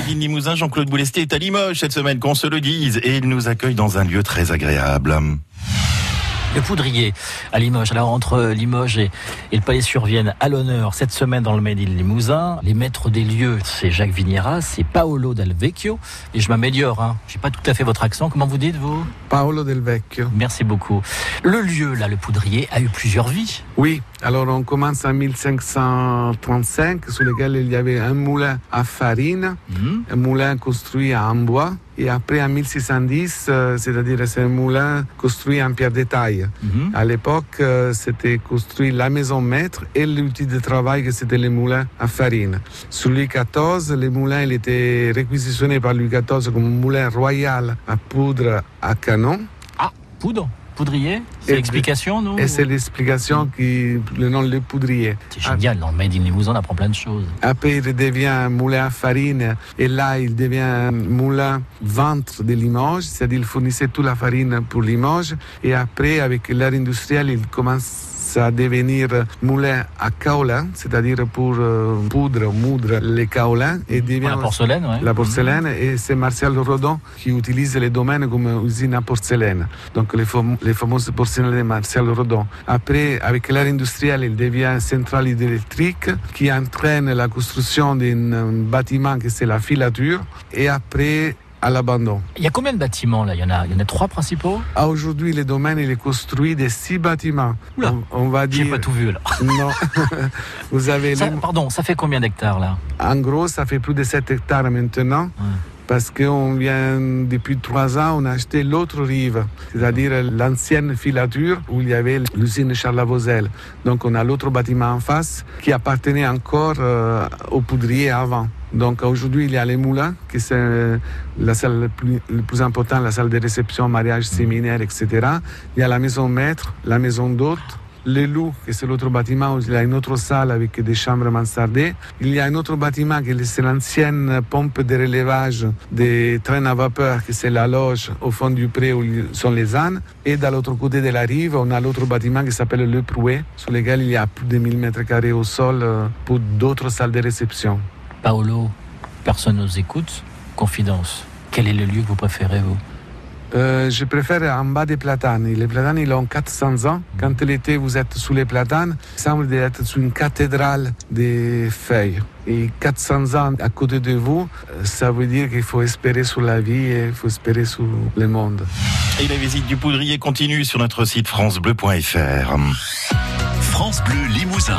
Made in Limousin, Jean-Claude Boulestier est à Limoges cette semaine, qu'on se le dise, et il nous accueille dans un lieu très agréable. Le poudrier à Limoges. Alors entre Limoges et, le Palais Survienne à l'honneur cette semaine dans le Made in Limousin, les maîtres des lieux, c'est Jacques Vigneras, c'est Paolo Del Vecchio. Et je m'améliore, hein. j'ai pas tout à fait votre accent. Comment vous dites vous? Paolo Del Vecchio. Merci beaucoup. Le lieu là, le poudrier, a eu plusieurs vies. Oui, alors on commence en 1535 sur lequel il y avait un moulin à farine, mhm. un moulin construit en bois. Et après, en 1610, euh, c'est-à-dire c'est un moulin construit en pierre de taille. Mhm. À l'époque, euh, c'était construit la maison maître et l'outil de travail, que c'était le moulin à farine. Sous Louis XIV, le moulin il était réquisitionné par Louis XIV comme moulin royal à poudre à canon. Ah, poudre poudrier C'est l'explication, non Et c'est l'explication qui le nom le poudrier. C'est génial, dans le Made in Limousin, on apprend plein de choses. Après, il devient moulin à farine et là, il devient moulin ventre de Limoges, c'est-à-dire il fournissait toute la farine pour Limoges. Et après, avec l'ère industrielle, il commence à devenir moulin à kaolin, c'est-à-dire pour euh, poudre, moudre les kaolins. Et devient la porcelaine, La porcelaine, et c'est Martial Rodon qui utilise les domaines comme usine à porcelaine. Donc les, les fameuses porcelaines de Martial Rodon. Après, avec l'ère industrielle, il devient centrale hydroélectrique qui entraîne la construction d'un bâtiment qui c'est la filature. Et après, à l'abandon. Il y a combien de bâtiments là? Il y, en a, il y en a trois principaux? Ah, Aujourd'hui, le domaine il est construit de six bâtiments. Oula, on, va dire. J'ai pas tout vu là. Non. Vous avez. Pardon, ça fait combien d'hectares là? En gros, ça fait plus de 7 hectares maintenant parce qu'on vient, depuis trois ans, on a acheté l'autre rive, c'est-à-dire l'ancienne filature où il y avait l'usine Charles Donc on a l'autre bâtiment en face qui appartenait encore euh, au poudrier avant. Donc aujourd'hui, il y a les moulins, qui c'est la salle plus, le plus importante, la salle de réception, mariage, séminaire, etc. Il y a la maison maître, la maison d'hôte, les loups, que c'est l'autre bâtiment où il y a une autre salle avec des chambres mansardées. Il y a un autre bâtiment qui c'est l'ancienne pompe de relevage des trains à vapeur, qui c'est la loge au fond du pré où sont les ânes. Et de l'autre côté de la rive, on a l'autre bâtiment qui s'appelle le Prouet, sur lequel il y a plus de 1000 mètres carrés au sol euh, pour d'autres salles de réception. Paolo, personne nous écoute. Confidence. Quel est le lieu que vous préférez, vous? Euh, je préfère en bas des platanes. Les platanes, ils ont 400 ans. Quand l'été, vous êtes sous les platanes, il semble être sous une cathédrale des feuilles. Et 400 ans à côté de vous, euh, ça veut dire qu'il faut espérer sur la vie et il faut espérer sur le monde. Et la visite du poudrier continue sur notre site francebleu.fr. France Bleu Limousin.